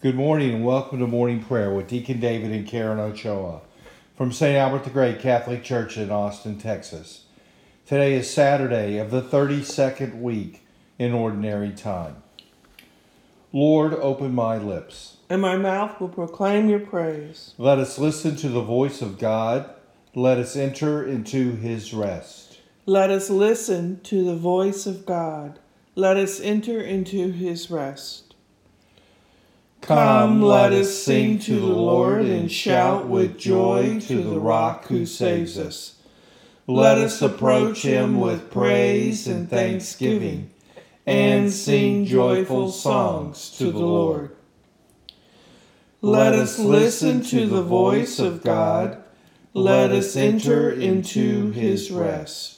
Good morning and welcome to morning prayer with Deacon David and Karen Ochoa from St. Albert the Great Catholic Church in Austin, Texas. Today is Saturday of the 32nd week in Ordinary Time. Lord, open my lips, and my mouth will proclaim your praise. Let us listen to the voice of God. Let us enter into his rest. Let us listen to the voice of God. Let us enter into his rest. Come, let us sing to the Lord and shout with joy to the rock who saves us. Let us approach him with praise and thanksgiving and sing joyful songs to the Lord. Let us listen to the voice of God. Let us enter into his rest.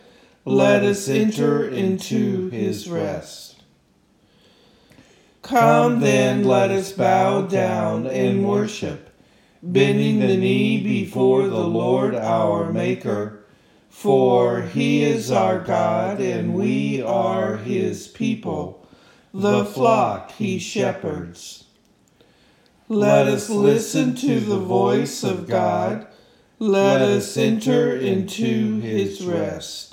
Let us enter into his rest. Come then, let us bow down and worship, bending the knee before the Lord our Maker. For he is our God, and we are his people, the flock he shepherds. Let us listen to the voice of God. Let us enter into his rest.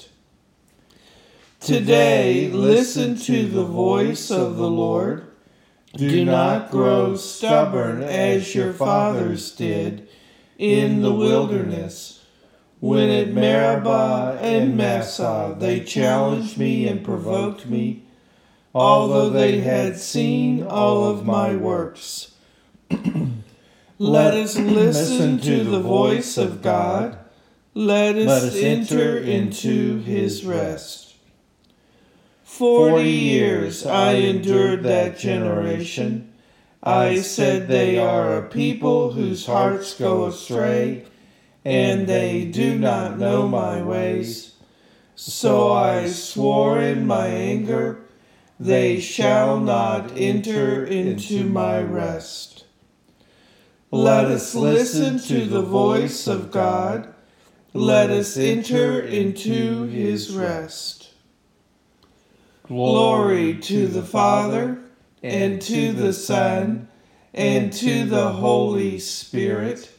Today, listen to the voice of the Lord. Do not grow stubborn as your fathers did in the wilderness when at Meribah and Massah they challenged me and provoked me, although they had seen all of my works. Let us listen to the voice of God. Let us, Let us enter into his rest. Forty years I endured that generation. I said they are a people whose hearts go astray and they do not know my ways. So I swore in my anger, they shall not enter into my rest. Let us listen to the voice of God. Let us enter into his rest. Glory to the Father, and to the Son, and to the Holy Spirit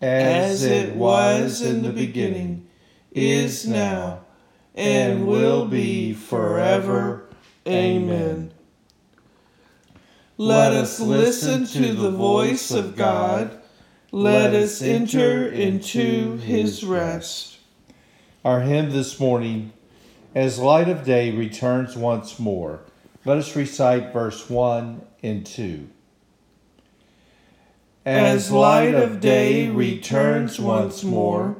as it was in the beginning, is now, and will be forever. Amen. Let us listen to the voice of God. Let us enter into his rest. Our hymn this morning, As Light of Day Returns Once More, let us recite verse 1 and 2 as light of day returns once more,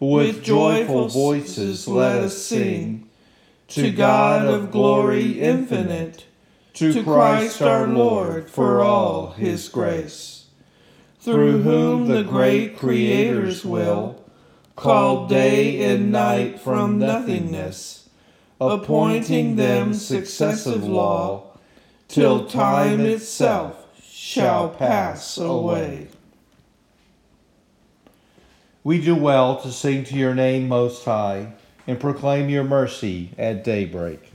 with joyful voices let us sing. to God of glory infinite, to Christ our Lord for all his grace, through whom the great Creator's will called day and night from nothingness, appointing them successive law, till time itself shall pass away. We do well to sing to your name most high and proclaim your mercy at daybreak.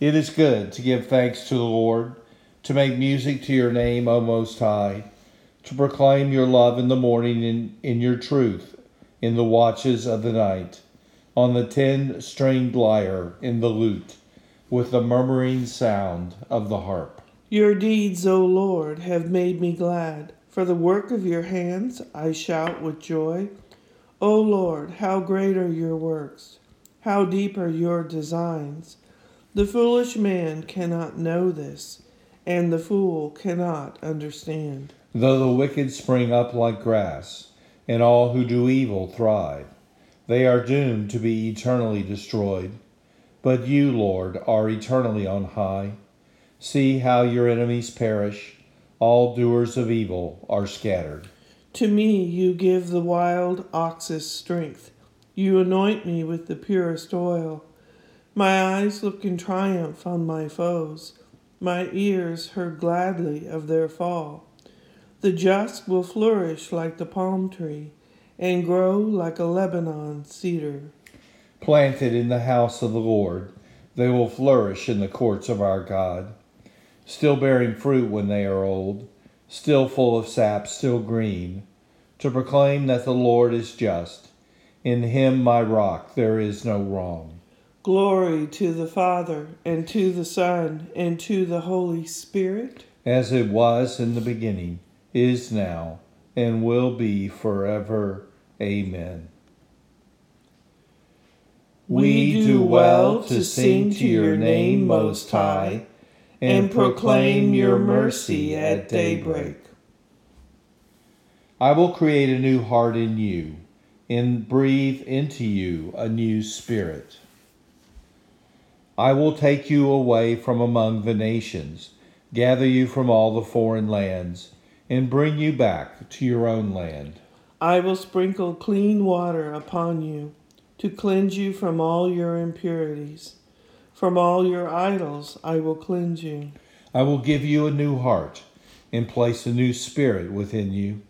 It is good to give thanks to the Lord, to make music to your name, O Most High, to proclaim your love in the morning and in your truth in the watches of the night, on the ten stringed lyre in the lute, with the murmuring sound of the harp. Your deeds, O Lord, have made me glad. For the work of your hands I shout with joy. O Lord, how great are your works! How deep are your designs! The foolish man cannot know this, and the fool cannot understand. Though the wicked spring up like grass, and all who do evil thrive, they are doomed to be eternally destroyed. But you, Lord, are eternally on high. See how your enemies perish. All doers of evil are scattered. To me you give the wild ox's strength. You anoint me with the purest oil. My eyes look in triumph on my foes. My ears heard gladly of their fall. The just will flourish like the palm tree and grow like a Lebanon cedar. Planted in the house of the Lord, they will flourish in the courts of our God, still bearing fruit when they are old, still full of sap, still green, to proclaim that the Lord is just. In him, my rock, there is no wrong. Glory to the Father, and to the Son, and to the Holy Spirit. As it was in the beginning, is now, and will be forever. Amen. We do well to sing to your name, Most High, and proclaim your mercy at daybreak. I will create a new heart in you, and breathe into you a new spirit. I will take you away from among the nations, gather you from all the foreign lands, and bring you back to your own land. I will sprinkle clean water upon you to cleanse you from all your impurities. From all your idols I will cleanse you. I will give you a new heart and place a new spirit within you,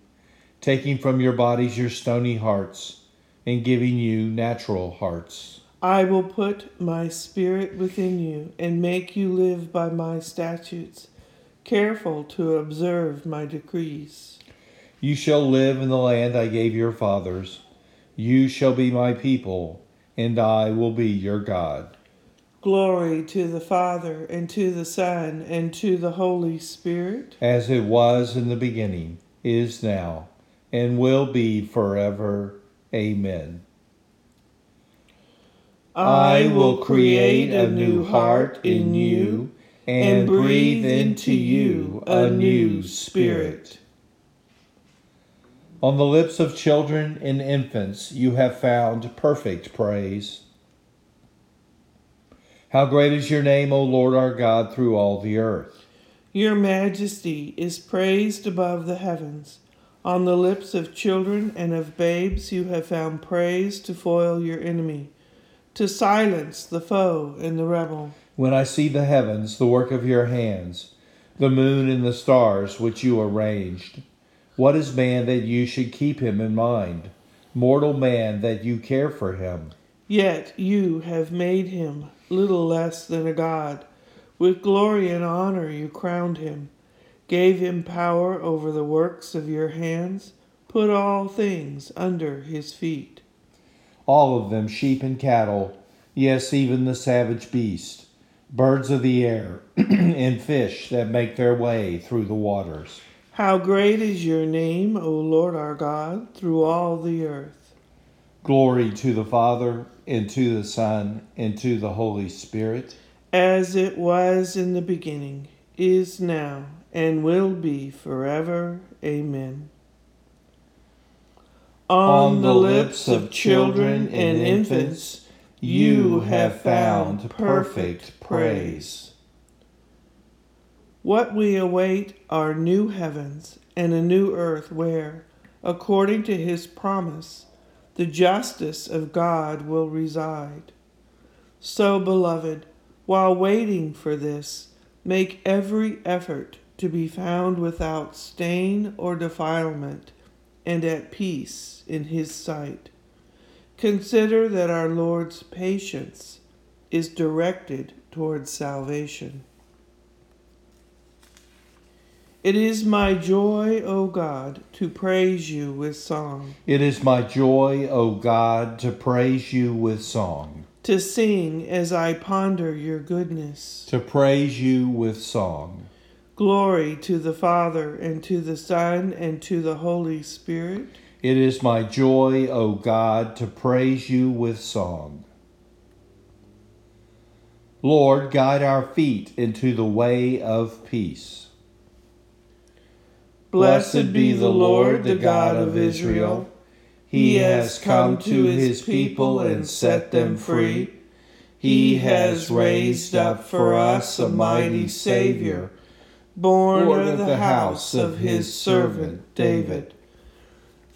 taking from your bodies your stony hearts and giving you natural hearts. I will put my spirit within you and make you live by my statutes, careful to observe my decrees. You shall live in the land I gave your fathers. You shall be my people, and I will be your God. Glory to the Father, and to the Son, and to the Holy Spirit. As it was in the beginning, is now, and will be forever. Amen. I will create a new heart in you, and breathe into you a new spirit. On the lips of children and infants you have found perfect praise. How great is your name, O Lord our God, through all the earth. Your majesty is praised above the heavens. On the lips of children and of babes you have found praise to foil your enemy, to silence the foe and the rebel. When I see the heavens, the work of your hands, the moon and the stars which you arranged, what is man that you should keep him in mind? Mortal man that you care for him. Yet you have made him little less than a god. With glory and honor you crowned him, gave him power over the works of your hands, put all things under his feet. All of them sheep and cattle, yes, even the savage beast, birds of the air, and fish that make their way through the waters. How great is your name, O Lord our God, through all the earth. Glory to the Father, and to the Son, and to the Holy Spirit. As it was in the beginning, is now, and will be forever. Amen. On the lips of children and infants, you have found perfect praise. What we await are new heavens and a new earth where, according to his promise, the justice of God will reside. So, beloved, while waiting for this, make every effort to be found without stain or defilement and at peace in his sight. Consider that our Lord's patience is directed towards salvation. It is my joy, O God, to praise you with song. It is my joy, O God, to praise you with song. To sing as I ponder your goodness. To praise you with song. Glory to the Father, and to the Son, and to the Holy Spirit. It is my joy, O God, to praise you with song. Lord, guide our feet into the way of peace. Blessed be the Lord, the God of Israel. He has come to his people and set them free. He has raised up for us a mighty Savior, born of the house of his servant David.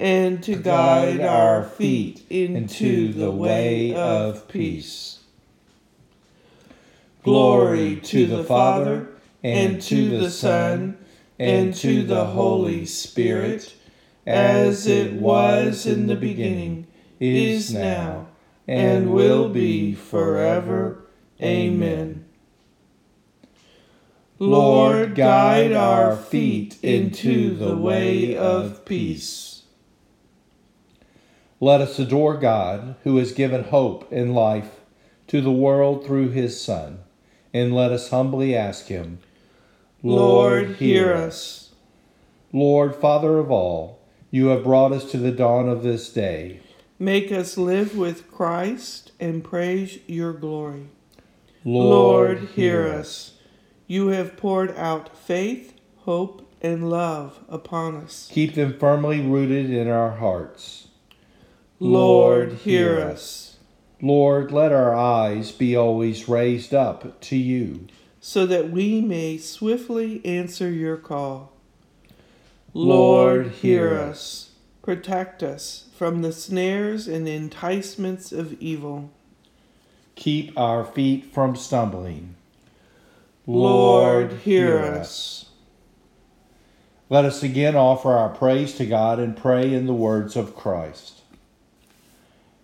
and to guide our feet into the way of peace. Glory to the Father, and to the Son, and to the Holy Spirit, as it was in the beginning, is now, and will be forever. Amen. Lord, guide our feet into the way of peace. Let us adore God, who has given hope and life to the world through his Son, and let us humbly ask him, Lord, hear us. Lord, Father of all, you have brought us to the dawn of this day. Make us live with Christ and praise your glory. Lord, Lord hear us. You have poured out faith, hope, and love upon us. Keep them firmly rooted in our hearts Lord, hear us. Lord, let our eyes be always raised up to you, so that we may swiftly answer your call. Lord, hear us. Protect us from the snares and enticements of evil. Keep our feet from stumbling. Lord, hear us. Let us again offer our praise to God and pray in the words of Christ.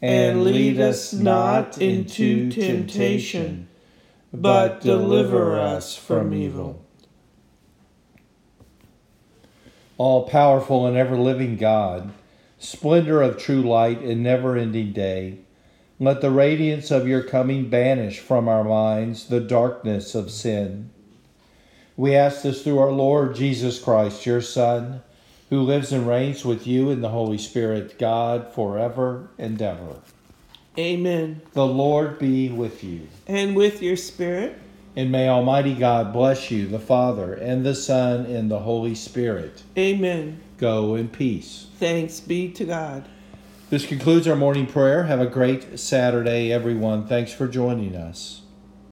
and lead us not into temptation, but deliver us from evil. All powerful and ever living God, splendor of true light and never ending day, let the radiance of your coming banish from our minds the darkness of sin. We ask this through our Lord Jesus Christ, your Son who lives and reigns with you in the Holy Spirit, God, forever and ever. Amen. The Lord be with you. And with your spirit. And may Almighty God bless you, the Father, and the Son, and the Holy Spirit. Amen. Go in peace. Thanks be to God. This concludes our morning prayer. Have a great Saturday, everyone. Thanks for joining us.